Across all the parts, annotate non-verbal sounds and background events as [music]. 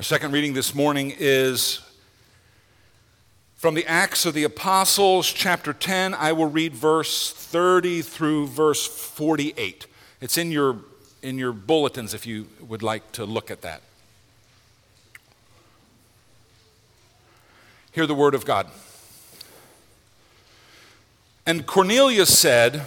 Our second reading this morning is from the Acts of the Apostles, chapter 10. I will read verse 30 through verse 48. It's in your, in your bulletins if you would like to look at that. Hear the word of God. And Cornelius said,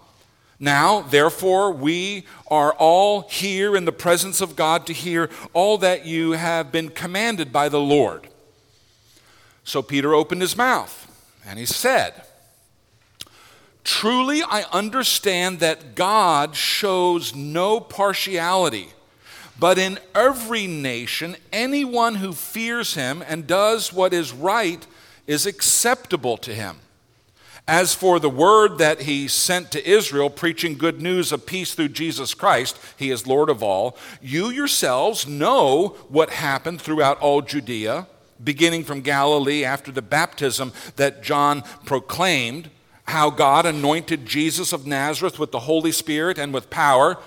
Now, therefore, we are all here in the presence of God to hear all that you have been commanded by the Lord. So Peter opened his mouth and he said, Truly, I understand that God shows no partiality, but in every nation, anyone who fears him and does what is right is acceptable to him. As for the word that he sent to Israel, preaching good news of peace through Jesus Christ, he is Lord of all, you yourselves know what happened throughout all Judea, beginning from Galilee after the baptism that John proclaimed, how God anointed Jesus of Nazareth with the Holy Spirit and with power.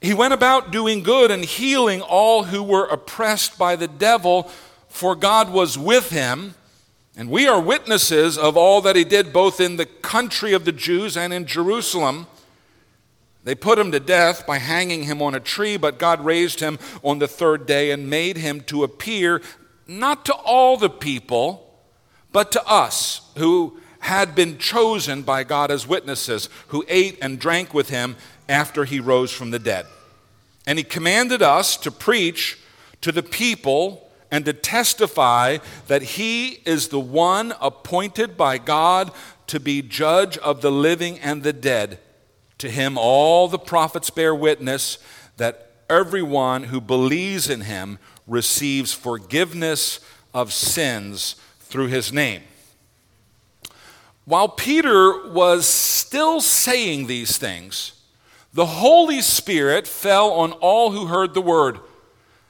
He went about doing good and healing all who were oppressed by the devil, for God was with him. And we are witnesses of all that he did both in the country of the Jews and in Jerusalem. They put him to death by hanging him on a tree, but God raised him on the third day and made him to appear not to all the people, but to us who had been chosen by God as witnesses, who ate and drank with him after he rose from the dead. And he commanded us to preach to the people and to testify that he is the one appointed by God to be judge of the living and the dead. To him, all the prophets bear witness that everyone who believes in him receives forgiveness of sins through his name. While Peter was still saying these things, the Holy Spirit fell on all who heard the word.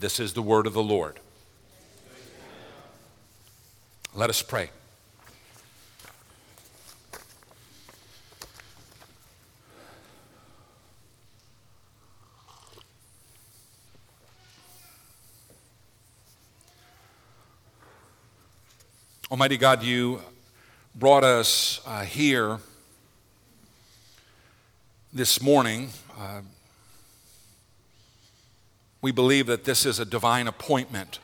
This is the word of the Lord. Let us pray. Almighty God, you brought us uh, here this morning. Uh, we believe that this is a divine appointment,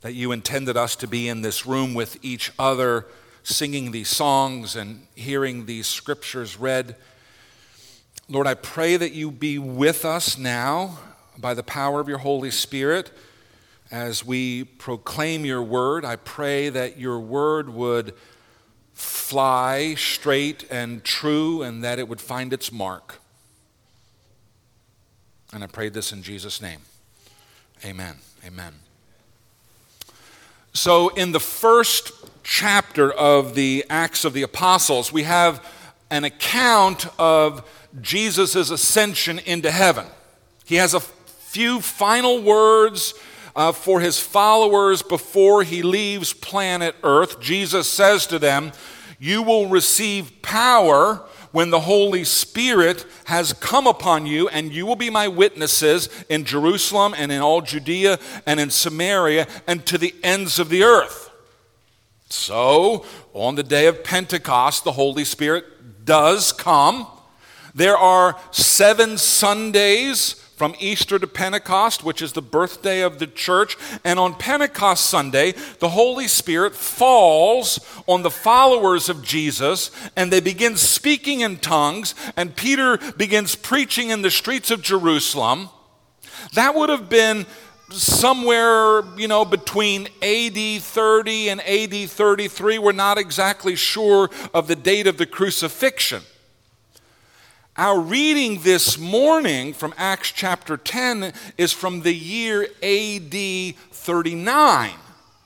that you intended us to be in this room with each other, singing these songs and hearing these scriptures read. Lord, I pray that you be with us now by the power of your Holy Spirit as we proclaim your word. I pray that your word would fly straight and true and that it would find its mark. And I pray this in Jesus' name. Amen. Amen. So, in the first chapter of the Acts of the Apostles, we have an account of Jesus' ascension into heaven. He has a few final words uh, for his followers before he leaves planet Earth. Jesus says to them, You will receive power when the Holy Spirit has come upon you, and you will be my witnesses in Jerusalem and in all Judea and in Samaria and to the ends of the earth. So, on the day of Pentecost, the Holy Spirit does come. There are seven Sundays from Easter to Pentecost, which is the birthday of the church. And on Pentecost Sunday, the Holy Spirit falls on the followers of Jesus, and they begin speaking in tongues, and Peter begins preaching in the streets of Jerusalem. That would have been somewhere, you know, between AD 30 and AD 33. We're not exactly sure of the date of the crucifixion. Our reading this morning from Acts chapter 10 is from the year AD 39,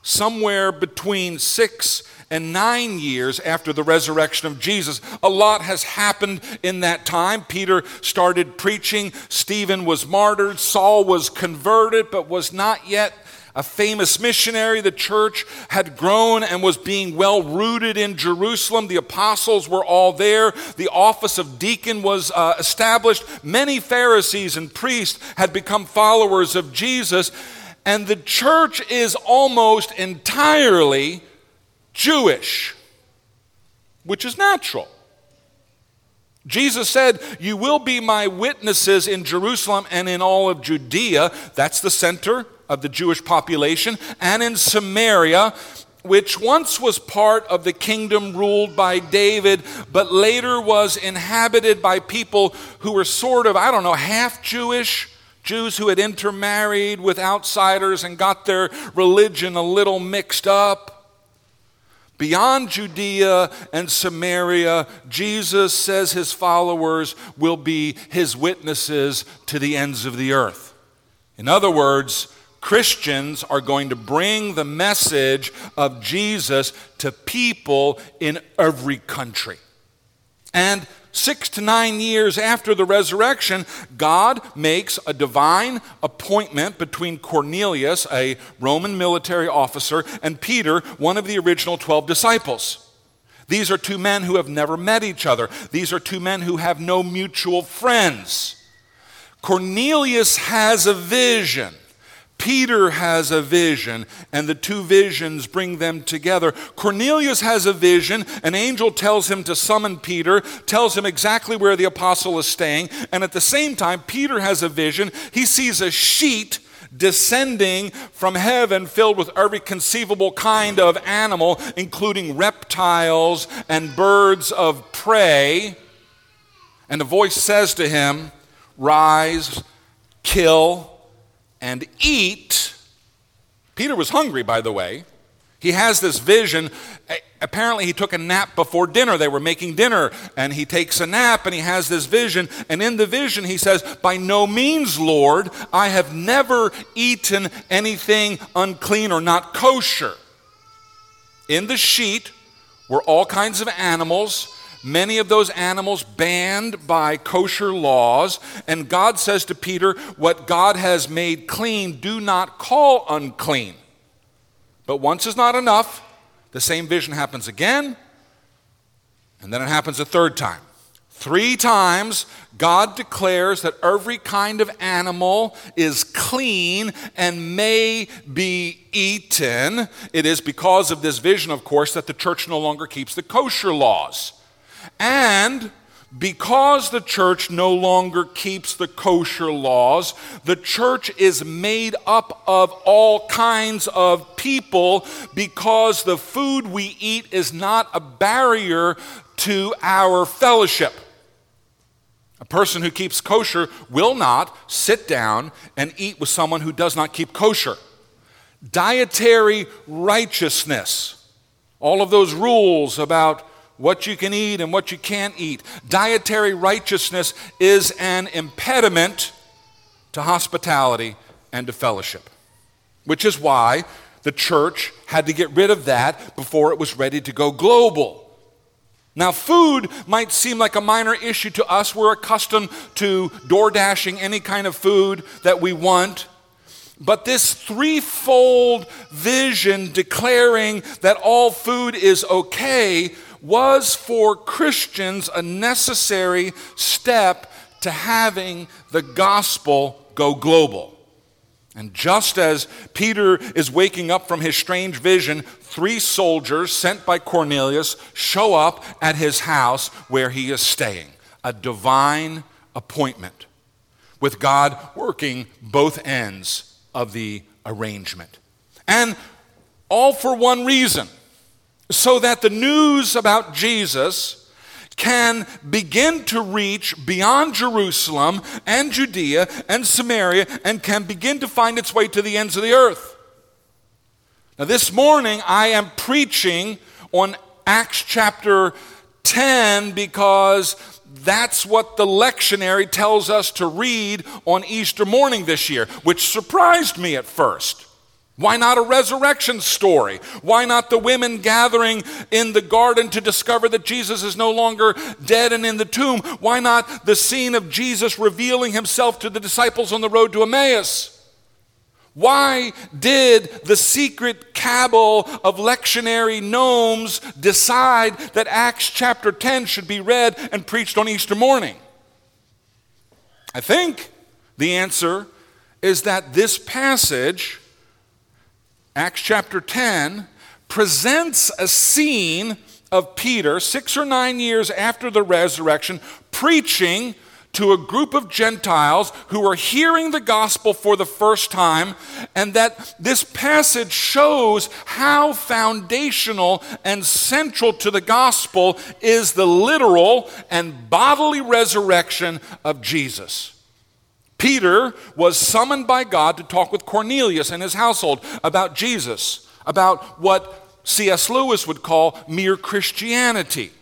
somewhere between 6 and 9 years after the resurrection of Jesus. A lot has happened in that time. Peter started preaching, Stephen was martyred, Saul was converted but was not yet a famous missionary. The church had grown and was being well rooted in Jerusalem. The apostles were all there. The office of deacon was uh, established. Many Pharisees and priests had become followers of Jesus. And the church is almost entirely Jewish, which is natural. Jesus said, You will be my witnesses in Jerusalem and in all of Judea. That's the center of the Jewish population, and in Samaria, which once was part of the kingdom ruled by David, but later was inhabited by people who were sort of, I don't know, half Jewish. Jews who had intermarried with outsiders and got their religion a little mixed up. Beyond Judea and Samaria, Jesus says his followers will be his witnesses to the ends of the earth. In other words, Christians are going to bring the message of Jesus to people in every country. And six to nine years after the resurrection, God makes a divine appointment between Cornelius, a Roman military officer, and Peter, one of the original 12 disciples. These are two men who have never met each other. These are two men who have no mutual friends. Cornelius has a vision. Peter has a vision, and the two visions bring them together. Cornelius has a vision. An angel tells him to summon Peter, tells him exactly where the apostle is staying, and at the same time, Peter has a vision. He sees a sheet descending from heaven filled with every conceivable kind of animal, including reptiles and birds of prey. And a voice says to him, Rise, kill and eat. Peter was hungry, by the way. He has this vision. Apparently, he took a nap before dinner. They were making dinner, and he takes a nap and he has this vision. And in the vision, he says, By no means, Lord, I have never eaten anything unclean or not kosher. In the sheet were all kinds of animals many of those animals banned by kosher laws. And God says to Peter, What God has made clean, do not call unclean. But once is not enough. The same vision happens again, and then it happens a third time. Three times, God declares that every kind of animal is clean and may be eaten. It is because of this vision, of course, that the church no longer keeps the kosher laws. And because the church no longer keeps the kosher laws, the church is made up of all kinds of people because the food we eat is not a barrier to our fellowship. A person who keeps kosher will not sit down and eat with someone who does not keep kosher. Dietary righteousness, all of those rules about what you can eat and what you can't eat. Dietary righteousness is an impediment to hospitality and to fellowship, which is why the church had to get rid of that before it was ready to go global. Now, food might seem like a minor issue to us. We're accustomed to door dashing any kind of food that we want. But this threefold vision declaring that all food is okay was for Christians a necessary step to having the gospel go global. And just as Peter is waking up from his strange vision, three soldiers sent by Cornelius show up at his house where he is staying. A divine appointment. with God working both ends of the arrangement. And all for one reason so that the news about Jesus can begin to reach beyond Jerusalem and Judea and Samaria and can begin to find its way to the ends of the earth. Now, this morning I am preaching on Acts chapter 10 because that's what the lectionary tells us to read on Easter morning this year, which surprised me at first. Why not a resurrection story? Why not the women gathering in the garden to discover that Jesus is no longer dead and in the tomb? Why not the scene of Jesus revealing himself to the disciples on the road to Emmaus? Why did the secret cabal of lectionary gnomes decide that Acts chapter 10 should be read and preached on Easter morning? I think the answer is that this passage, Acts chapter 10, presents a scene of Peter, six or nine years after the resurrection, preaching to a group of Gentiles who are hearing the gospel for the first time, and that this passage shows how foundational and central to the gospel is the literal and bodily resurrection of Jesus. Peter was summoned by God to talk with Cornelius and his household about Jesus, about what C.S. Lewis would call mere Christianity.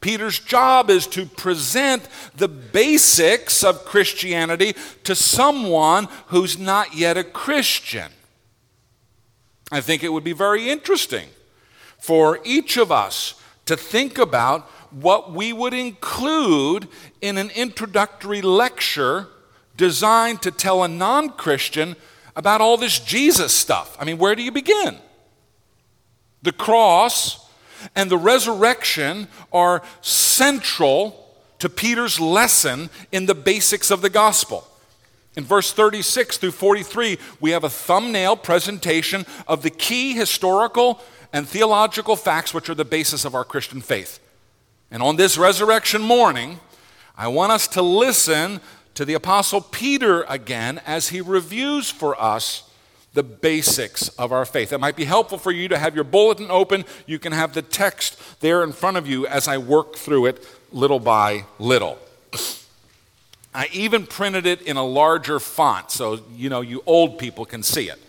Peter's job is to present the basics of Christianity to someone who's not yet a Christian. I think it would be very interesting for each of us to think about what we would include in an introductory lecture designed to tell a non Christian about all this Jesus stuff. I mean, where do you begin? The cross and the resurrection are central to Peter's lesson in the basics of the gospel. In verse 36 through 43, we have a thumbnail presentation of the key historical and theological facts which are the basis of our Christian faith. And on this resurrection morning, I want us to listen to the Apostle Peter again as he reviews for us the basics of our faith. It might be helpful for you to have your bulletin open. You can have the text there in front of you as I work through it little by little. [sniffs] I even printed it in a larger font so you know you old people can see it.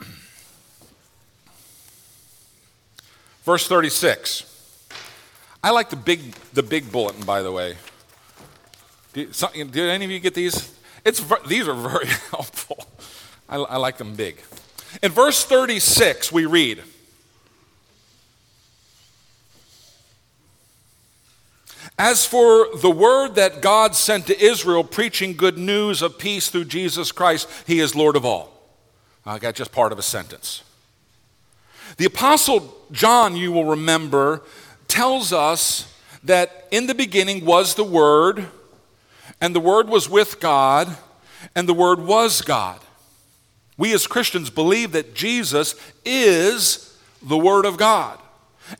[clears throat] Verse 36. I like the big the big bulletin by the way. Did, any of you get these? It's, these are very [laughs] helpful. I, I like them big. In verse 36, we read, As for the word that God sent to Israel, preaching good news of peace through Jesus Christ, he is Lord of all. I got just part of a sentence. The Apostle John, you will remember, tells us that in the beginning was the Word, and the Word was with God, and the Word was God. We as Christians believe that Jesus is the Word of God.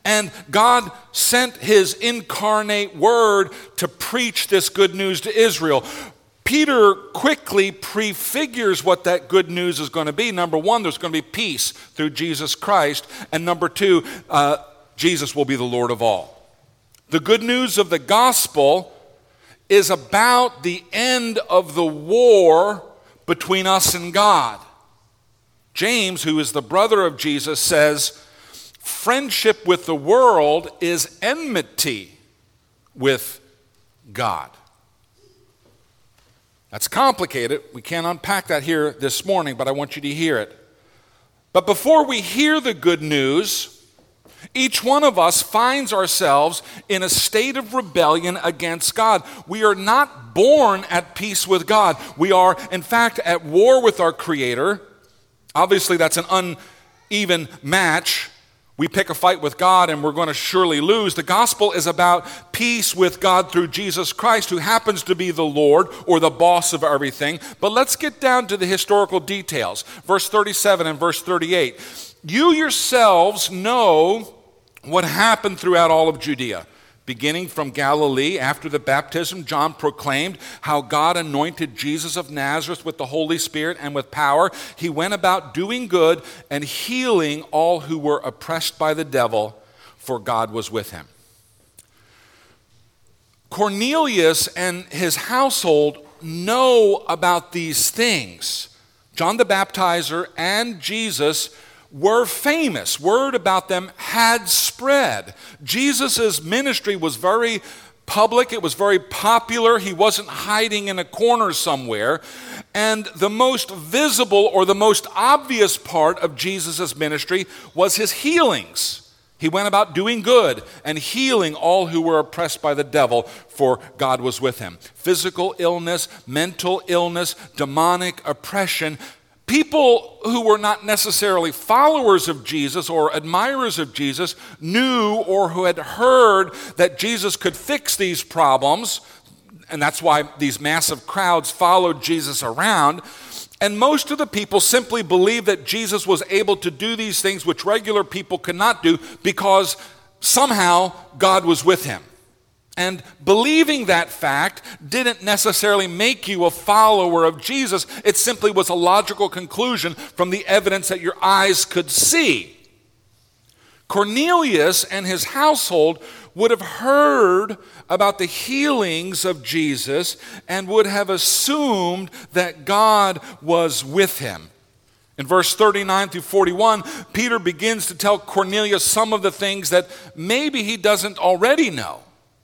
And God sent His incarnate Word to preach this good news to Israel. Peter quickly prefigures what that good news is going to be. Number one, there's going to be peace through Jesus Christ. And number two, uh, Jesus will be the Lord of all. The good news of the gospel is about the end of the war between us and God. James, who is the brother of Jesus, says, Friendship with the world is enmity with God. That's complicated. We can't unpack that here this morning, but I want you to hear it. But before we hear the good news, each one of us finds ourselves in a state of rebellion against God. We are not born at peace with God. We are, in fact, at war with our Creator. Obviously, that's an uneven match. We pick a fight with God and we're going to surely lose. The gospel is about peace with God through Jesus Christ, who happens to be the Lord or the boss of everything. But let's get down to the historical details. Verse 37 and verse 38. You yourselves know what happened throughout all of Judea. Beginning from Galilee, after the baptism, John proclaimed how God anointed Jesus of Nazareth with the Holy Spirit and with power. He went about doing good and healing all who were oppressed by the devil, for God was with him. Cornelius and his household know about these things. John the Baptizer and Jesus were famous. Word about them had spread. Jesus' ministry was very public, it was very popular. He wasn't hiding in a corner somewhere. And the most visible or the most obvious part of Jesus' ministry was his healings. He went about doing good and healing all who were oppressed by the devil, for God was with him. Physical illness, mental illness, demonic oppression, people who were not necessarily followers of Jesus or admirers of Jesus knew or who had heard that Jesus could fix these problems, and that's why these massive crowds followed Jesus around. And most of the people simply believed that Jesus was able to do these things which regular people could not do because somehow God was with him. And believing that fact didn't necessarily make you a follower of Jesus. It simply was a logical conclusion from the evidence that your eyes could see. Cornelius and his household would have heard about the healings of Jesus and would have assumed that God was with him. In verse 39 through 41, Peter begins to tell Cornelius some of the things that maybe he doesn't already know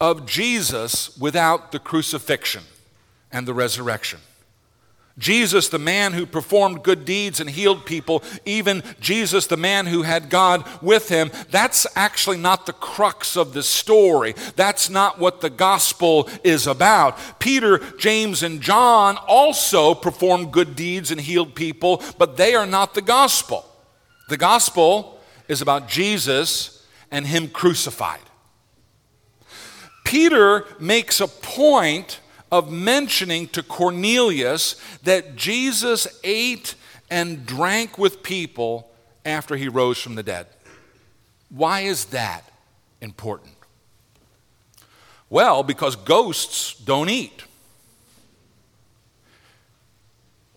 of Jesus without the crucifixion and the resurrection. Jesus, the man who performed good deeds and healed people, even Jesus, the man who had God with him, that's actually not the crux of the story. That's not what the gospel is about. Peter, James, and John also performed good deeds and healed people, but they are not the gospel. The gospel is about Jesus and him crucified. Peter makes a point of mentioning to Cornelius that Jesus ate and drank with people after he rose from the dead. Why is that important? Well, because ghosts don't eat.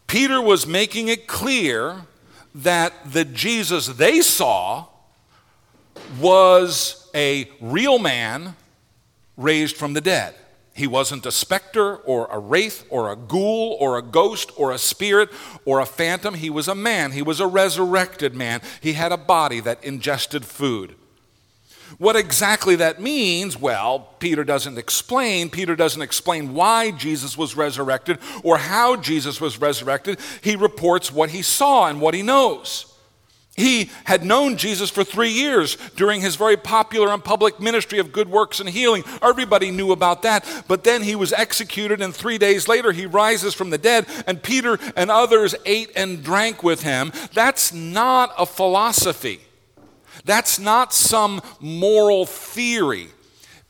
Peter was making it clear that the Jesus they saw was a real man raised from the dead. He wasn't a specter or a wraith or a ghoul or a ghost or a spirit or a phantom. He was a man. He was a resurrected man. He had a body that ingested food. What exactly that means, well, Peter doesn't explain. Peter doesn't explain why Jesus was resurrected or how Jesus was resurrected. He reports what he saw and what he knows. He had known Jesus for three years during his very popular and public ministry of good works and healing. Everybody knew about that. But then he was executed, and three days later he rises from the dead, and Peter and others ate and drank with him. That's not a philosophy, that's not some moral theory.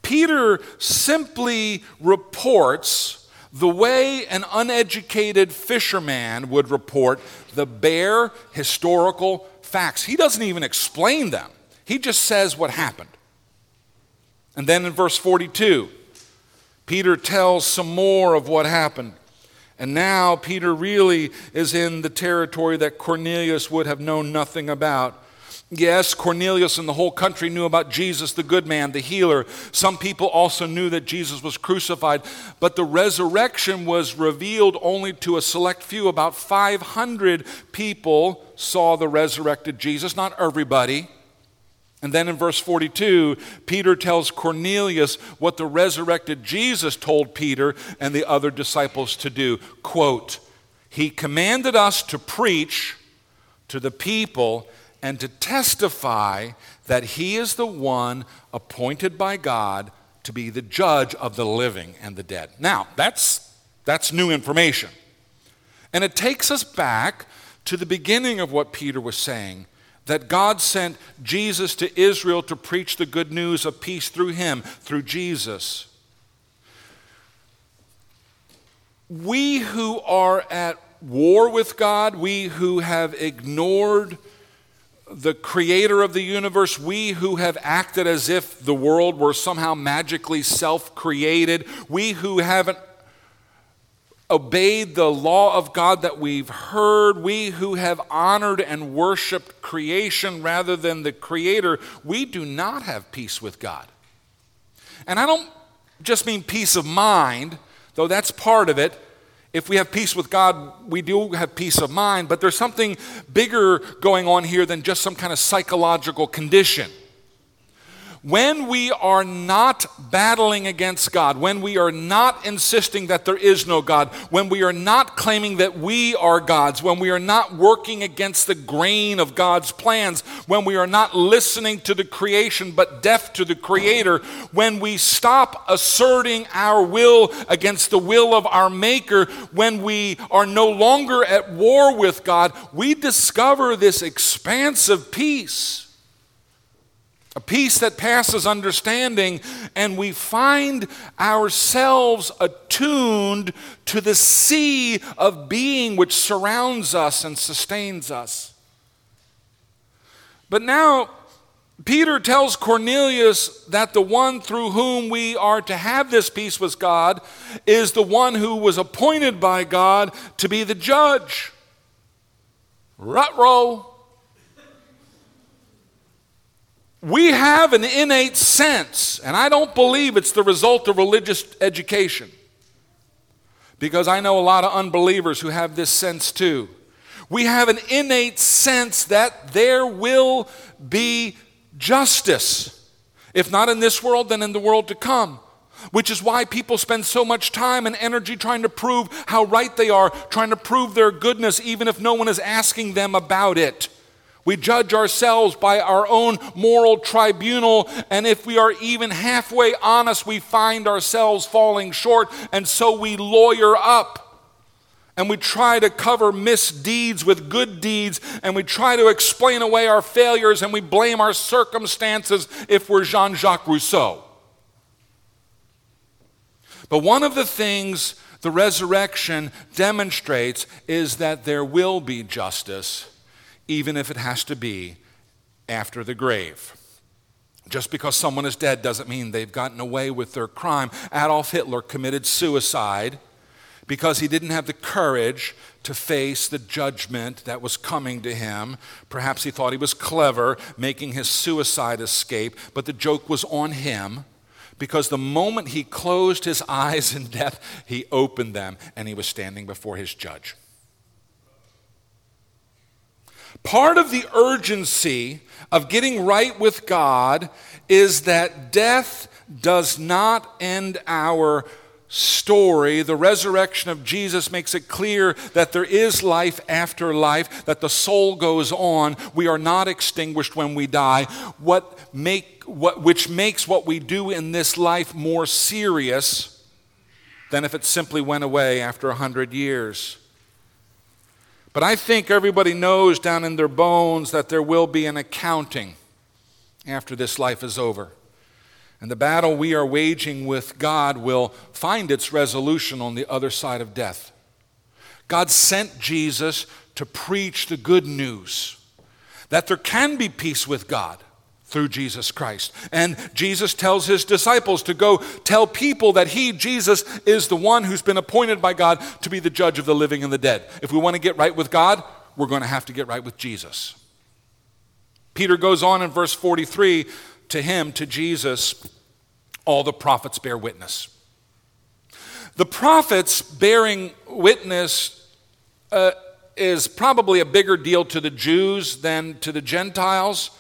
Peter simply reports the way an uneducated fisherman would report the bare historical facts. He doesn't even explain them, he just says what happened. And then in verse 42, Peter tells some more of what happened. And now Peter really is in the territory that Cornelius would have known nothing about. Yes, Cornelius and the whole country knew about Jesus, the good man, the healer. Some people also knew that Jesus was crucified, but the resurrection was revealed only to a select few. About 500 people saw the resurrected Jesus, not everybody. And then in verse 42, Peter tells Cornelius what the resurrected Jesus told Peter and the other disciples to do. Quote, He commanded us to preach to the people and to testify that he is the one appointed by God to be the judge of the living and the dead. Now, that's, that's new information. And it takes us back to the beginning of what Peter was saying that God sent Jesus to Israel to preach the good news of peace through him, through Jesus. We who are at war with God, we who have ignored the creator of the universe, we who have acted as if the world were somehow magically self created, we who haven't obeyed the law of God that we've heard, we who have honored and worshiped creation rather than the creator, we do not have peace with God. And I don't just mean peace of mind, though that's part of it if we have peace with God, we do have peace of mind, but there's something bigger going on here than just some kind of psychological condition. When we are not battling against God, when we are not insisting that there is no God, when we are not claiming that we are God's, when we are not working against the grain of God's plans, when we are not listening to the creation but deaf to the Creator, when we stop asserting our will against the will of our Maker, when we are no longer at war with God, we discover this expansive peace a peace that passes understanding, and we find ourselves attuned to the sea of being which surrounds us and sustains us. But now, Peter tells Cornelius that the one through whom we are to have this peace with God is the one who was appointed by God to be the judge. Rut we have an innate sense, and I don't believe it's the result of religious education, because I know a lot of unbelievers who have this sense too. We have an innate sense that there will be justice, if not in this world, then in the world to come. Which is why people spend so much time and energy trying to prove how right they are, trying to prove their goodness, even if no one is asking them about it. We judge ourselves by our own moral tribunal, and if we are even halfway honest, we find ourselves falling short, and so we lawyer up. And we try to cover misdeeds with good deeds, and we try to explain away our failures, and we blame our circumstances if we're Jean Jacques Rousseau. But one of the things the resurrection demonstrates is that there will be justice even if it has to be after the grave. Just because someone is dead doesn't mean they've gotten away with their crime. Adolf Hitler committed suicide because he didn't have the courage to face the judgment that was coming to him. Perhaps he thought he was clever making his suicide escape, but the joke was on him because the moment he closed his [laughs] eyes in death, he opened them and he was standing before his judge. Part of the urgency of getting right with God is that death does not end our story. The resurrection of Jesus makes it clear that there is life after life, that the soul goes on. We are not extinguished when we die. What make, what, which makes what we do in this life more serious than if it simply went away after a hundred years. But I think everybody knows down in their bones that there will be an accounting after this life is over. And the battle we are waging with God will find its resolution on the other side of death. God sent Jesus to preach the good news that there can be peace with God through Jesus Christ. And Jesus tells his disciples to go tell people that he, Jesus, is the one who's been appointed by God to be the judge of the living and the dead. If we want to get right with God, we're going to have to get right with Jesus. Peter goes on in verse 43 to him, to Jesus, all the prophets bear witness. The prophets bearing witness uh, is probably a bigger deal to the Jews than to the Gentiles,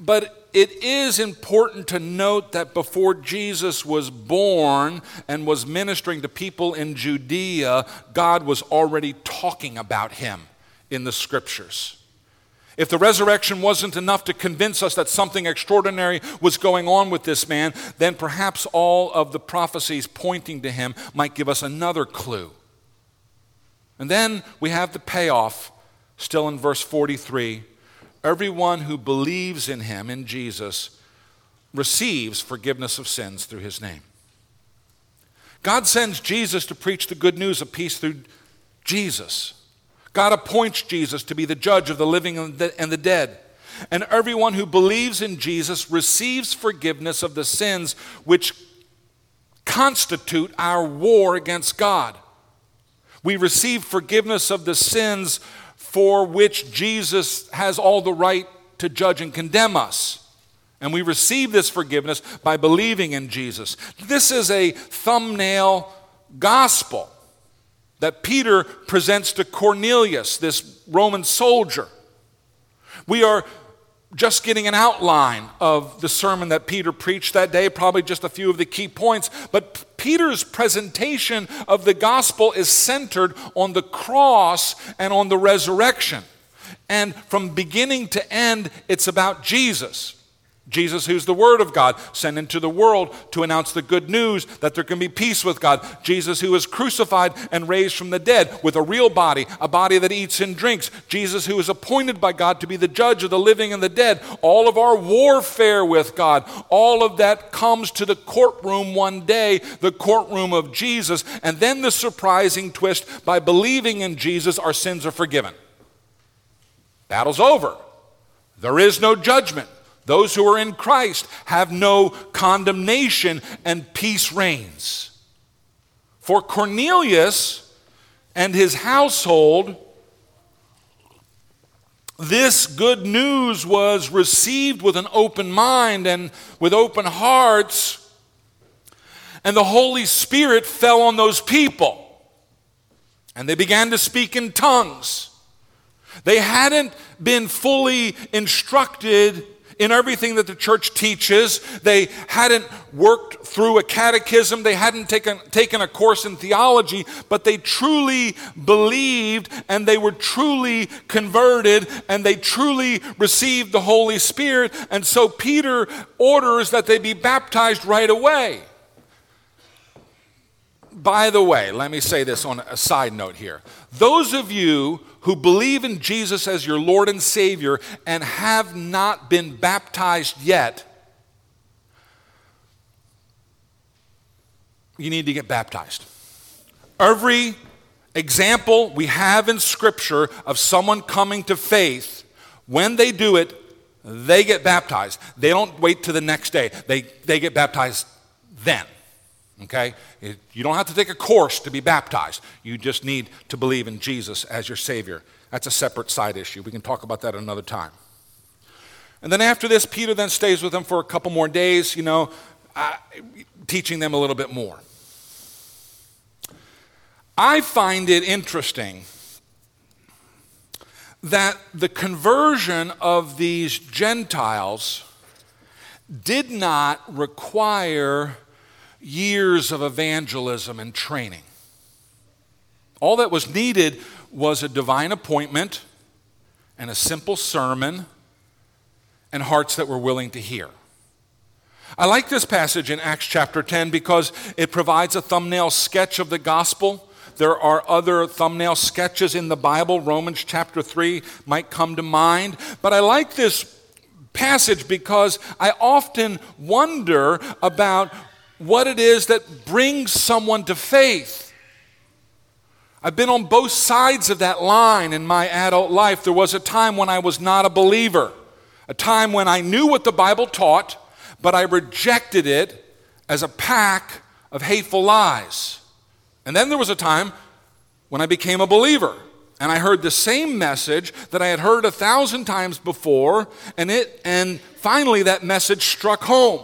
but it is important to note that before Jesus was born and was ministering to people in Judea, God was already talking about him in the scriptures. If the resurrection wasn't enough to convince us that something extraordinary was going on with this man, then perhaps all of the prophecies pointing to him might give us another clue. And then we have the payoff still in verse 43 everyone who believes in him, in Jesus, receives forgiveness of sins through his name. God sends Jesus to preach the good news of peace through Jesus. God appoints Jesus to be the judge of the living and the dead. And everyone who believes in Jesus receives forgiveness of the sins which constitute our war against God. We receive forgiveness of the sins for which Jesus has all the right to judge and condemn us. And we receive this forgiveness by believing in Jesus. This is a thumbnail gospel that Peter presents to Cornelius, this Roman soldier. We are just getting an outline of the sermon that Peter preached that day, probably just a few of the key points. But Peter's presentation of the gospel is centered on the cross and on the resurrection. And from beginning to end, it's about Jesus. Jesus, who's the Word of God, sent into the world to announce the good news that there can be peace with God. Jesus, who was crucified and raised from the dead with a real body, a body that eats and drinks. Jesus, who is appointed by God to be the judge of the living and the dead. All of our warfare with God, all of that comes to the courtroom one day, the courtroom of Jesus. And then the surprising twist by believing in Jesus, our sins are forgiven. Battle's over. There is no judgment. Those who are in Christ have no condemnation, and peace reigns. For Cornelius and his household, this good news was received with an open mind and with open hearts, and the Holy Spirit fell on those people. And they began to speak in tongues. They hadn't been fully instructed in everything that the church teaches. They hadn't worked through a catechism, they hadn't taken, taken a course in theology, but they truly believed and they were truly converted and they truly received the Holy Spirit. And so Peter orders that they be baptized right away. By the way, let me say this on a side note here. Those of you who believe in Jesus as your Lord and Savior and have not been baptized yet, you need to get baptized. Every example we have in Scripture of someone coming to faith, when they do it, they get baptized. They don't wait to the next day, they, they get baptized then. Okay? You don't have to take a course to be baptized. You just need to believe in Jesus as your Savior. That's a separate side issue. We can talk about that another time. And then after this, Peter then stays with them for a couple more days, you know, uh, teaching them a little bit more. I find it interesting that the conversion of these Gentiles did not require years of evangelism and training. All that was needed was a divine appointment and a simple sermon and hearts that were willing to hear. I like this passage in Acts chapter 10 because it provides a thumbnail sketch of the gospel. There are other thumbnail sketches in the Bible. Romans chapter 3 might come to mind. But I like this passage because I often wonder about what it is that brings someone to faith. I've been on both sides of that line in my adult life. There was a time when I was not a believer, a time when I knew what the Bible taught, but I rejected it as a pack of hateful lies. And then there was a time when I became a believer and I heard the same message that I had heard a thousand times before, and it and finally that message struck home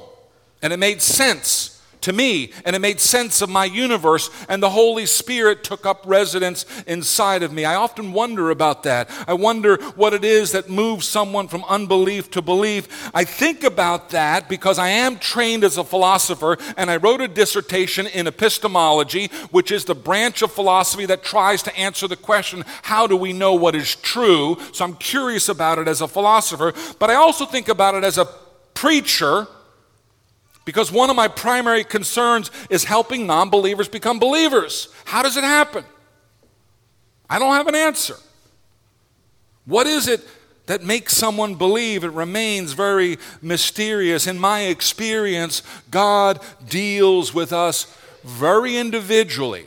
and it made sense to me, and it made sense of my universe, and the Holy Spirit took up residence inside of me. I often wonder about that. I wonder what it is that moves someone from unbelief to belief. I think about that because I am trained as a philosopher, and I wrote a dissertation in epistemology, which is the branch of philosophy that tries to answer the question how do we know what is true? So I'm curious about it as a philosopher, but I also think about it as a preacher because one of my primary concerns is helping non believers become believers. How does it happen? I don't have an answer. What is it that makes someone believe? It remains very mysterious. In my experience, God deals with us very individually.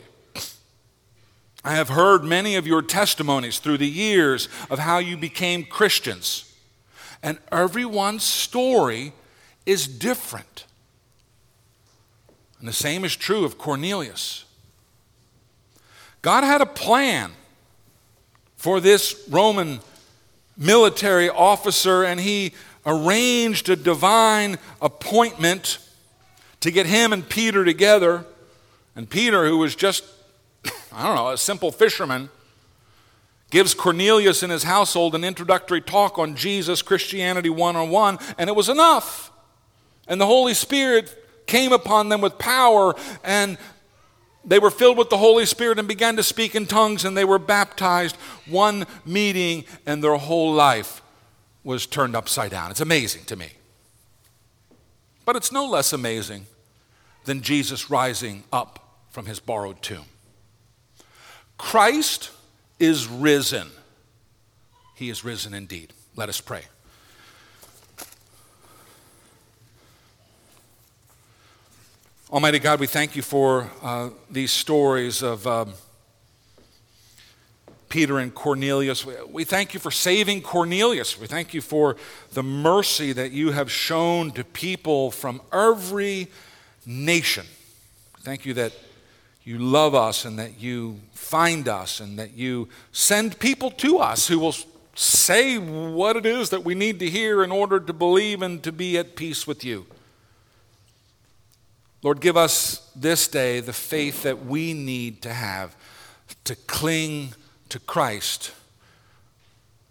I have heard many of your testimonies through the years of how you became Christians, and everyone's story is different. And the same is true of Cornelius. God had a plan for this Roman military officer, and he arranged a divine appointment to get him and Peter together. And Peter, who was just, [coughs] I don't know, a simple fisherman, gives Cornelius and his household an introductory talk on Jesus, Christianity 101, and it was enough. And the Holy Spirit came upon them with power, and they were filled with the Holy Spirit and began to speak in tongues, and they were baptized. One meeting, and their whole life was turned upside down. It's amazing to me. But it's no less amazing than Jesus rising up from his borrowed tomb. Christ is risen. He is risen indeed. Let us pray. Almighty God, we thank you for uh, these stories of um, Peter and Cornelius. We thank you for saving Cornelius. We thank you for the mercy that you have shown to people from every nation. Thank you that you love us and that you find us and that you send people to us who will say what it is that we need to hear in order to believe and to be at peace with you. Lord, give us this day the faith that we need to have to cling to Christ,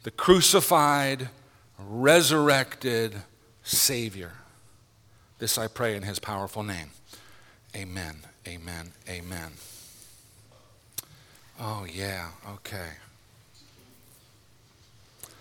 the crucified, resurrected Savior. This I pray in his powerful name. Amen, amen, amen. Oh, yeah, okay.